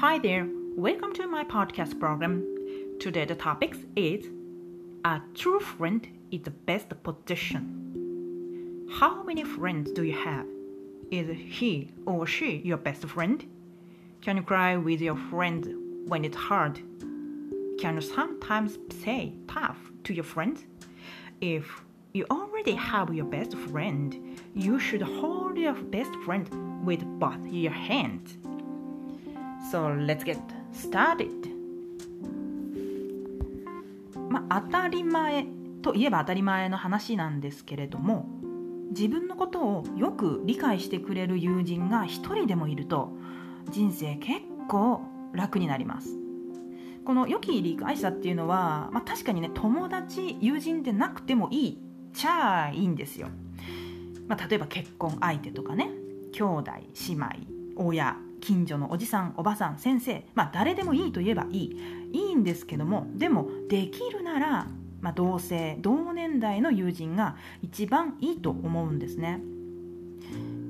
Hi there, welcome to my podcast program. Today the topic is A true friend is the best position. How many friends do you have? Is he or she your best friend? Can you cry with your friend when it's hard? Can you sometimes say tough to your friends? If you already have your best friend, you should hold your best friend with both your hands. So let's get started. まあ、当たり前といえば当たり前の話なんですけれども自分のことをよく理解してくれる友人が一人でもいると人生結構楽になります。この良き理解者っていうのは、まあ、確かにね友達友人でなくてもいいちゃあいいんですよ、まあ、例えば結婚相手とかね兄弟姉妹親。近所のおじさんおばさん先生まあ誰でもいいと言えばいい。いいんですけどもでもできるなら、まあ、同性同年代の友人が一番いいと思うんですね。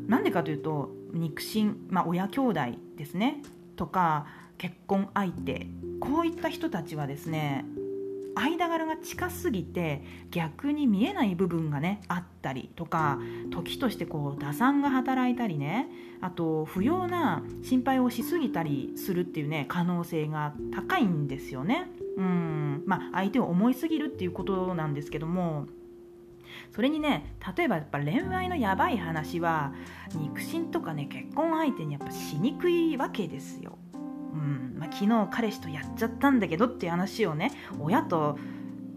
なんでかというと肉親、まあ、親兄弟ですね。とか結婚相手。こういった人たちはですね間柄が近すぎて逆に見えない部分がねあったりとか時としてこう打算が働いたりねあと不要な心配をしすぎたりするっていうね可能性が高いんですよね。うんまあ、相手を思いすぎるっていうことなんですけどもそれにね例えばやっぱ恋愛のやばい話は肉親とかね結婚相手にやっぱしにくいわけですよ。うんまあ、昨日彼氏とやっちゃったんだけどっていう話をね親と、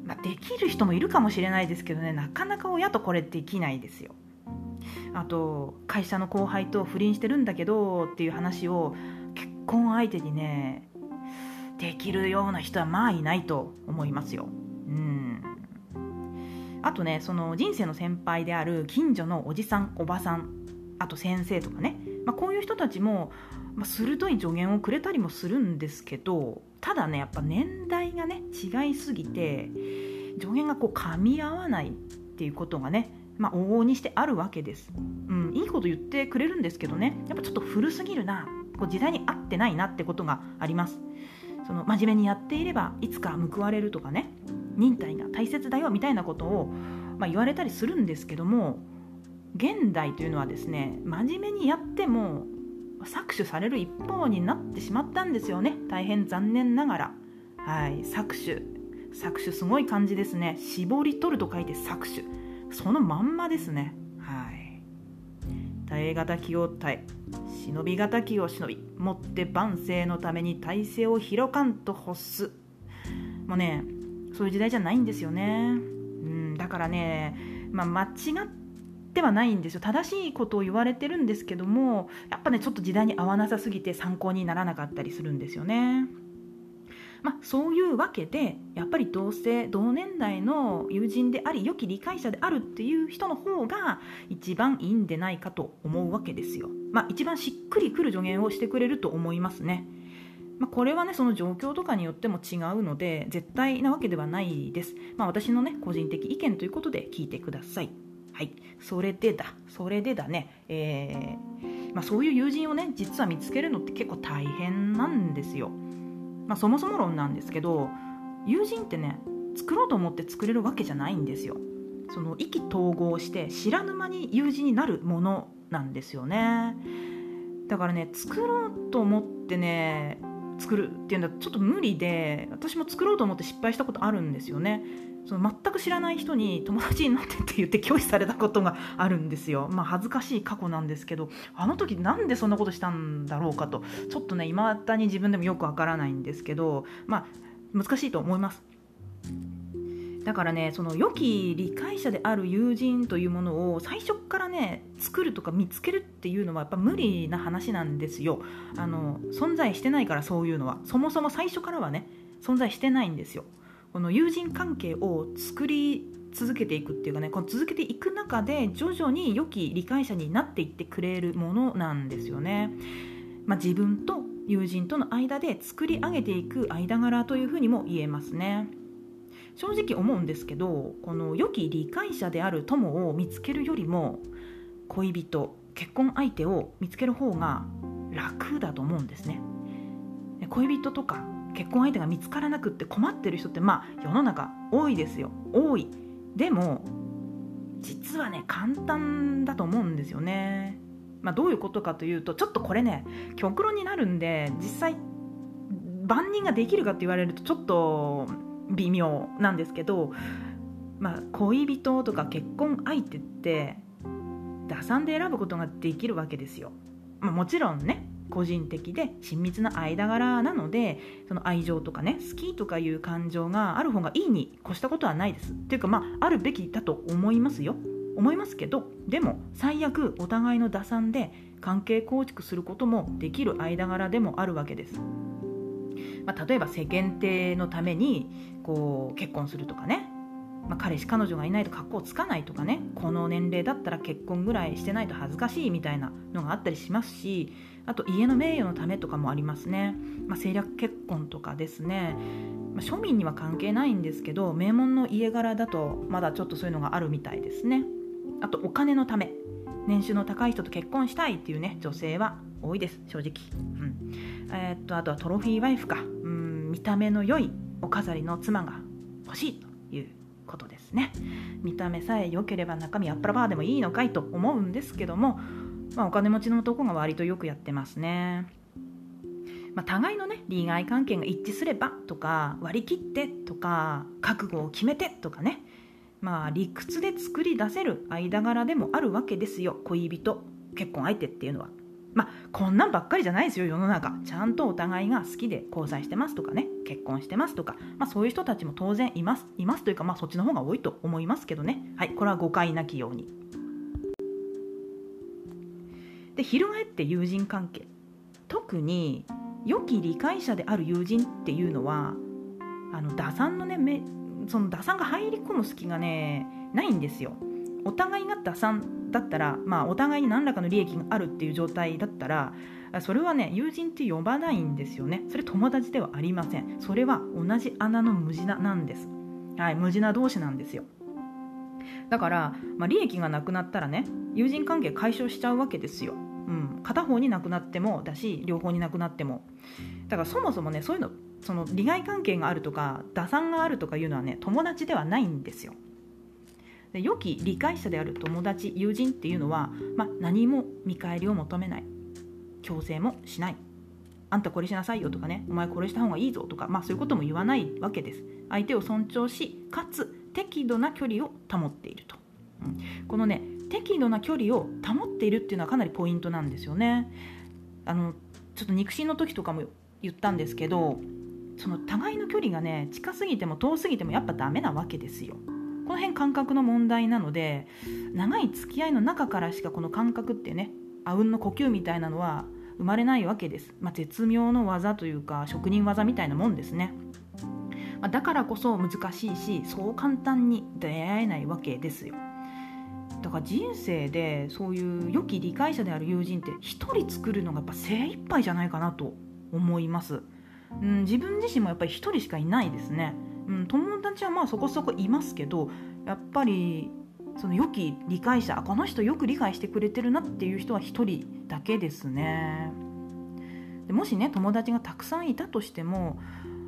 まあ、できる人もいるかもしれないですけどねなかなか親とこれできないですよ。あと会社の後輩と不倫してるんだけどっていう話を結婚相手にねできるような人はまあいないと思いますよ。うんあとねその人生の先輩である近所のおじさんおばさんあと先生とかね、まあ、こういう人たちもまあ、鋭い助言をくれたりもするんですけどただねやっぱ年代がね違いすぎて助言がこう噛み合わないっていうことがねまあ、往々にしてあるわけです、うん、いいこと言ってくれるんですけどねやっぱちょっと古すぎるなこう時代に合ってないなってことがあります。その真面目にやっていればいつか報われるとかね忍耐が大切だよみたいなことを、まあ、言われたりするんですけども現代というのはですね真面目にやっても搾取される一方になってしまったんですよね。大変残念ながら。はい。搾取。搾取すごい感じですね。絞り取ると書いて搾取。そのまんまですね。はい。耐え難きを耐え忍び難きを忍びもって万世のために体制を広かんと欲す。もうねそういう時代じゃないんですよね。うん。だからねまあ、間違ってではないんですよ正しいことを言われてるんですけどもやっぱねちょっと時代に合わなさすぎて参考にならなかったりするんですよね。まあ、そういうわけでやっぱり同性同年代の友人であり良き理解者であるっていう人の方が一番いいんでないかと思うわけですよ。まあ、一番しっくりくる助言をしてくれると思いますね。まあ、これはねその状況とかによっても違うので絶対なわけではないです。まあ、私のね個人的意見ということで聞いてください。はい、それでだ、それでだね、えー、まあ、そういう友人をね、実は見つけるのって結構大変なんですよ。まあ、そもそも論なんですけど、友人ってね、作ろうと思って作れるわけじゃないんですよ。その意気投合して知らぬ間に友人になるものなんですよね。だからね、作ろうと思ってね、作るっていうのはちょっと無理で私も作ろうと思って失敗したことあるんですよねその全く知らない人に友達になってって言って拒否されたことがあるんですよ。まあ、恥ずかしい過去なんですけどあの時なんでそんなことしたんだろうかとちょっとね未だに自分でもよくわからないんですけど、まあ、難しいと思います。だからねその良き理解者である友人というものを最初からね作るとか見つけるっていうのはやっぱ無理な話なんですよあの存在してないからそういうのはそもそも最初からはね存在してないんですよこの友人関係を作り続けていくっていうかねこの続けていく中で徐々に良き理解者になっていってくれるものなんですよね。まあ、自分と友人との間で作り上げていく間柄というふうにも言えますね。正直思うんですけどこの良き理解者である友を見つけるよりも恋人結婚相手を見つける方が楽だと思うんですね。恋人とか結婚相手が見つからなくって困ってる人ってまあ世の中多いですよ。多い。でも実はね簡単だと思うんですよね、まあ、どういうことかというとちょっとこれね極論になるんで実際万人ができるかって言われるとちょっと微妙なんですけど、まあ、恋人とか結婚相手って打算で選ぶことができるわけですよ、まあ、もちろんね個人的で親密な間柄なのでその愛情とかね好きとかいう感情がある方がいいに越したことはないです。っていうかまああるべきだと思いますよ。思いますけどでも最悪お互いの打算で関係構築することもできる間柄でもあるわけです、まあ、例えば世間体のためにこう結婚するとかね。まあ、彼氏彼女がいないと格好つかないとかねこの年齢だったら結婚ぐらいしてないと恥ずかしいみたいなのがあったりしますしあと家の名誉のためとかもありますね、まあ、政略結婚とかですね、まあ、庶民には関係ないんですけど名門の家柄だとまだちょっとそういうのがあるみたいですね。あとお金のため。年収の高い人と結婚したいっていうね女性は多いです。正直、うん。えー、っとあとはトロフィーワイフか、うん、見た目の良いお飾りの妻が欲しいというですね。見た目さえ良ければ中身あっぱらばーでもいいのかいと思うんですけども、まあ、お金持ちの男が割とよくやってますね。まあ、互いのね利害関係が一致すればとか割り切ってとか覚悟を決めてとかね。まあ理屈で作り出せる間柄でもあるわけですよ。恋人結婚相手っていうのは。まあこんなんばっかりじゃないですよ世の中。ちゃんとお互いが好きで交際してますとかね。結婚してますとか、まあ、そういう人たちも当然います。いますというか、まあ、そっちの方が多いと思いますけどね。はいこれは誤解なきように。で翻って友人関係。特に良き理解者である友人っていうのはあの打算のねその打算が入り込む隙がねないんですよ。お互いが打算だったら、まあ、お互いに何らかの利益があるっていう状態だったらそれはね友人って呼ばないんですよね。それ友達ではありません。それは同じ穴の無地ななんです。はい無地な同士なんですよ。だから、まあ、利益がなくなったらね友人関係解消しちゃうわけですよ、うん、片方になくなってもだし両方になくなっても。だからそもそもねそういうのその利害関係があるとか打算があるとかいうのはね友達ではないんですよ。で良き理解者である友達友人っていうのは、まあ、何も見返りを求めない。強制もしない。あんたこれしなさいよとかねお前これした方がいいぞとか、まあ、そういうことも言わないわけです。相手を尊重しかつ適度な距離を保っていると、うん、このね適度な距離を保っているっていうのはかなりポイントなんですよね。あのちょっと肉親の時とかも言ったんですけどその互いの距離がね近すぎても遠すぎてもやっぱダメなわけですよ。この辺感覚の問題なので長い付き合いの中からしかこの感覚ってねあうんの呼吸みたいなのは生まれないわけです、まあ、絶妙の技というか職人技みたいなもんですね、まあ、だからこそ難しいしそう簡単に出会えないわけですよ。だから人生でそういう良き理解者である友人って1人作るのがやっぱ精一杯じゃないかなと思います、うん、自分自身もやっぱり1人しかいないですね。うん、友達はまあそこそこいますけどやっぱりその良き理解者この人よく理解してくれてるなっていう人は1人だけですね。でもしね友達がたくさんいたとしても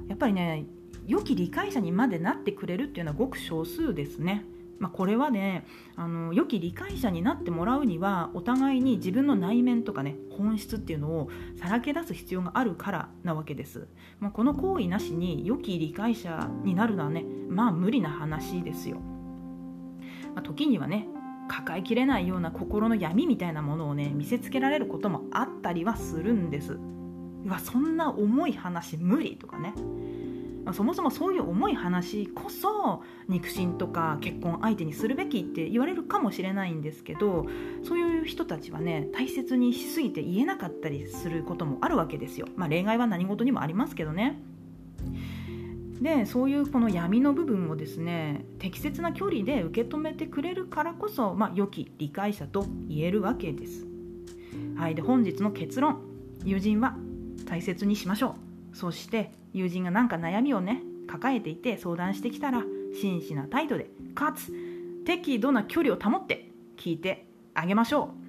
やっぱりね良き理解者にまでなってくれるっていうのはごく少数ですね。まあ、これはねあの良き理解者になってもらうにはお互いに自分の内面とかね本質っていうのをさらけ出す必要があるからなわけです、まあ、この行為なしに良き理解者になるのはねまあ無理な話ですよ、まあ、時にはね抱えきれないような心の闇みたいなものをね見せつけられることもあったりはするんです。うわそんな重い話無理とかね。まあ、そもそもそういう重い話こそ肉親とか結婚相手にするべきって言われるかもしれないんですけどそういう人たちはね大切にしすぎて言えなかったりすることもあるわけですよ。まあ、例外は何事にもありますけどね。でそういうこの闇の部分をですね適切な距離で受け止めてくれるからこそ、まあ、良き理解者と言えるわけです。はい、で本日の結論友人は大切にしましょうそして友人が何か悩みをね抱えていて相談してきたら真摯な態度でかつ適度な距離を保って聞いてあげましょう。